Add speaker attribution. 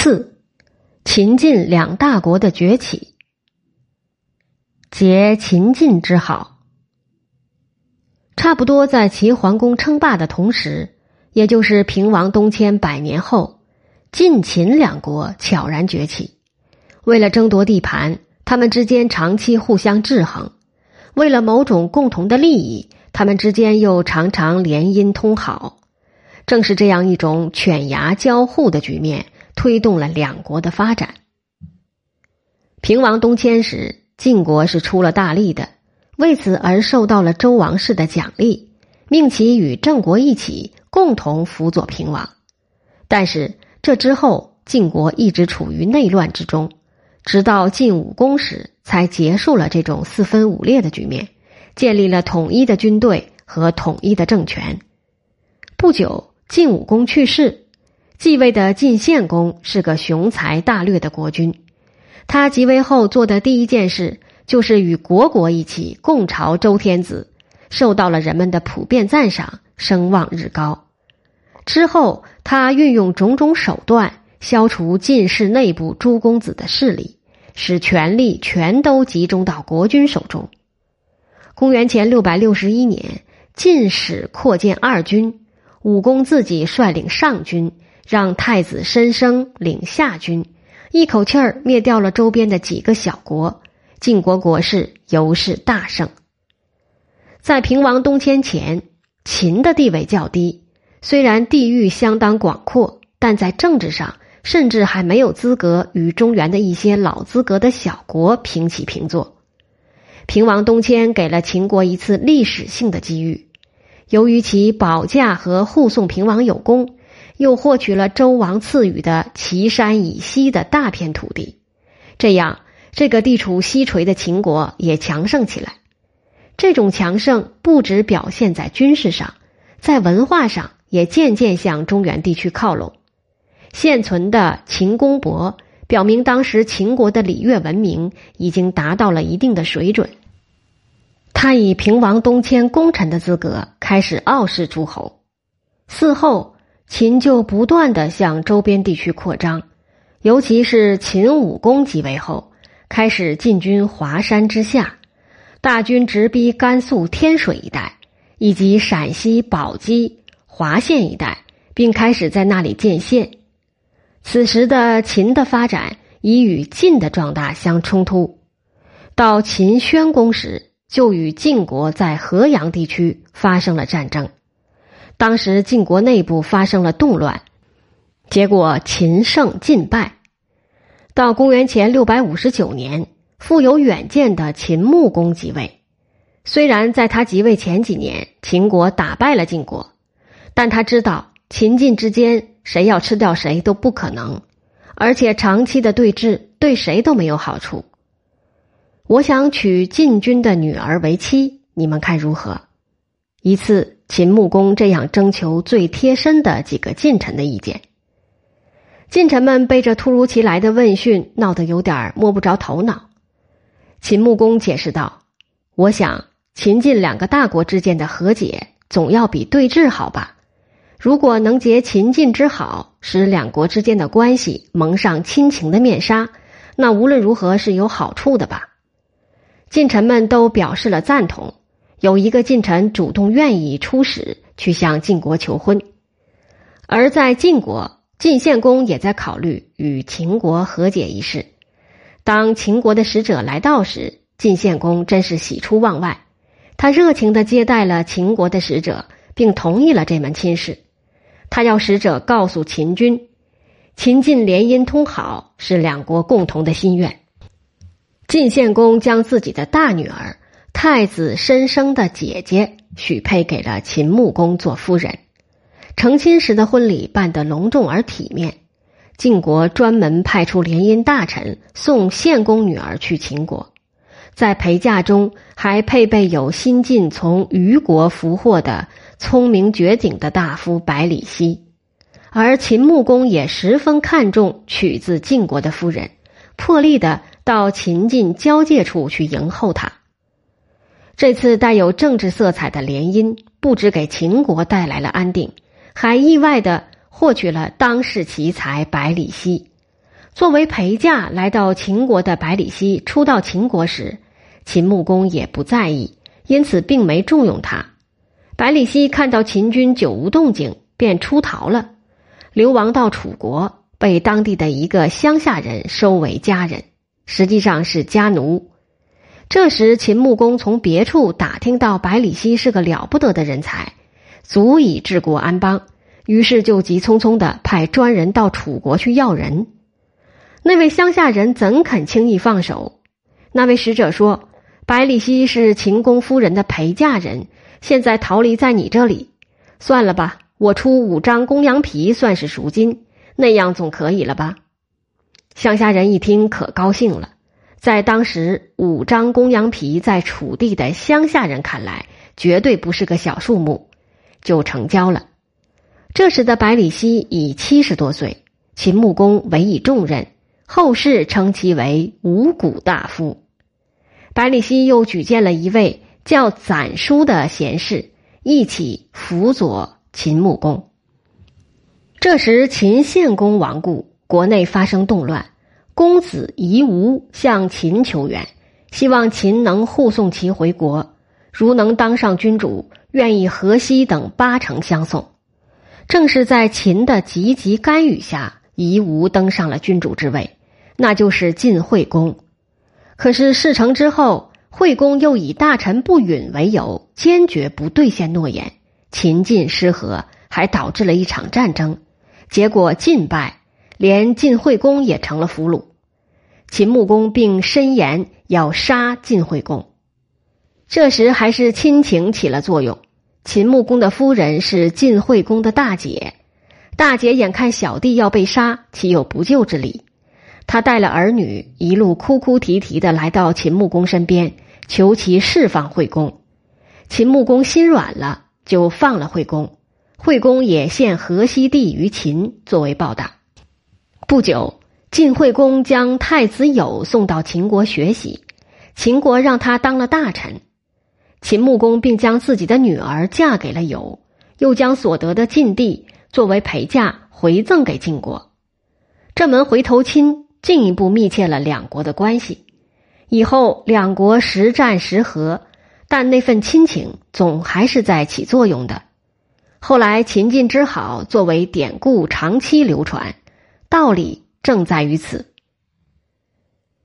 Speaker 1: 四，秦晋两大国的崛起。结秦晋之好，差不多在齐桓公称霸的同时，也就是平王东迁百年后，晋秦两国悄然崛起。为了争夺地盘，他们之间长期互相制衡；为了某种共同的利益，他们之间又常常联姻通好。正是这样一种犬牙交互的局面，推动了两国的发展。平王东迁时，晋国是出了大力的，为此而受到了周王室的奖励，命其与郑国一起共同辅佐平王。但是这之后，晋国一直处于内乱之中，直到晋武公时才结束了这种四分五裂的局面，建立了统一的军队和统一的政权。不久。晋武公去世，继位的晋献公是个雄才大略的国君。他即位后做的第一件事，就是与国国一起共朝周天子，受到了人们的普遍赞赏，声望日高。之后，他运用种种手段，消除晋室内部诸公子的势力，使权力全都集中到国君手中。公元前六百六十一年，晋使扩建二军。武公自己率领上军，让太子申生领下军，一口气儿灭掉了周边的几个小国，晋国国势由是大盛。在平王东迁前，秦的地位较低，虽然地域相当广阔，但在政治上甚至还没有资格与中原的一些老资格的小国平起平坐。平王东迁给了秦国一次历史性的机遇。由于其保驾和护送平王有功，又获取了周王赐予的岐山以西的大片土地，这样这个地处西陲的秦国也强盛起来。这种强盛不止表现在军事上，在文化上也渐渐向中原地区靠拢。现存的秦公帛表明，当时秦国的礼乐文明已经达到了一定的水准。他以平王东迁功臣的资格开始傲视诸侯，嗣后秦就不断的向周边地区扩张，尤其是秦武公即位后，开始进军华山之下，大军直逼甘肃天水一带以及陕西宝鸡、华县一带，并开始在那里建县。此时的秦的发展已与晋的壮大相冲突，到秦宣公时。就与晋国在河阳地区发生了战争，当时晋国内部发生了动乱，结果秦胜晋败。到公元前六百五十九年，富有远见的秦穆公即位。虽然在他即位前几年，秦国打败了晋国，但他知道秦晋之间谁要吃掉谁都不可能，而且长期的对峙对谁都没有好处。我想娶晋军的女儿为妻，你们看如何？一次，秦穆公这样征求最贴身的几个近臣的意见。近臣们被这突如其来的问讯闹得有点摸不着头脑。秦穆公解释道：“我想，秦晋两个大国之间的和解，总要比对峙好吧？如果能结秦晋之好，使两国之间的关系蒙上亲情的面纱，那无论如何是有好处的吧？”近臣们都表示了赞同，有一个近臣主动愿意出使去向晋国求婚，而在晋国，晋献公也在考虑与秦国和解一事。当秦国的使者来到时，晋献公真是喜出望外，他热情的接待了秦国的使者，并同意了这门亲事。他要使者告诉秦军，秦晋联姻通好是两国共同的心愿。晋献公将自己的大女儿太子申生的姐姐许配给了秦穆公做夫人。成亲时的婚礼办得隆重而体面。晋国专门派出联姻大臣送献公女儿去秦国，在陪嫁中还配备有新晋从虞国俘获的聪明绝顶的大夫百里奚，而秦穆公也十分看重娶自晋国的夫人，破例的。到秦晋交界处去迎候他。这次带有政治色彩的联姻，不止给秦国带来了安定，还意外的获取了当世奇才百里奚，作为陪嫁来到秦国的百里奚初到秦国时，秦穆公也不在意，因此并没重用他。百里奚看到秦军久无动静，便出逃了，流亡到楚国，被当地的一个乡下人收为家人，实际上是家奴。这时，秦穆公从别处打听到百里奚是个了不得的人才，足以治国安邦，于是就急匆匆的派专人到楚国去要人。那位乡下人怎肯轻易放手？那位使者说：“百里奚是秦公夫人的陪嫁人，现在逃离在你这里。算了吧，我出五张公羊皮算是赎金，那样总可以了吧？”乡下人一听可高兴了，在当时五张公羊皮在楚地的乡下人看来绝对不是个小数目，就成交了。这时的百里奚已七十多岁，秦穆公委以重任。后世称其为五谷大夫。百里奚又举荐了一位叫攒叔的贤士，一起辅佐秦穆公。这时，秦献公亡故，国内发生动乱，公子夷吾向秦求援，希望秦能护送其回国。如能当上君主，愿意河西等八城相送。正是在秦的积极干预下，夷吾登上了君主之位。那就是晋惠公，可是事成之后，惠公又以大臣不允为由，坚决不兑现诺言。秦晋失和，还导致了一场战争，结果晋败，连晋惠公也成了俘虏。秦穆公并申言要杀晋惠公。这时还是亲情起了作用，秦穆公的夫人是晋惠公的大姐，大姐眼看小弟要被杀，岂有不救之理？他带了儿女，一路哭哭啼啼的来到秦穆公身边，求其释放惠公。秦穆公心软了，就放了惠公。惠公也献河西地于秦作为报答。不久，晋惠公将太子友送到秦国学习，秦国让他当了大臣。秦穆公并将自己的女儿嫁给了友，又将所得的晋地作为陪嫁回赠给晋国。这门回头亲。进一步密切了两国的关系，以后两国时战时和，但那份亲情总还是在起作用的。后来秦晋之好作为典故长期流传，道理正在于此。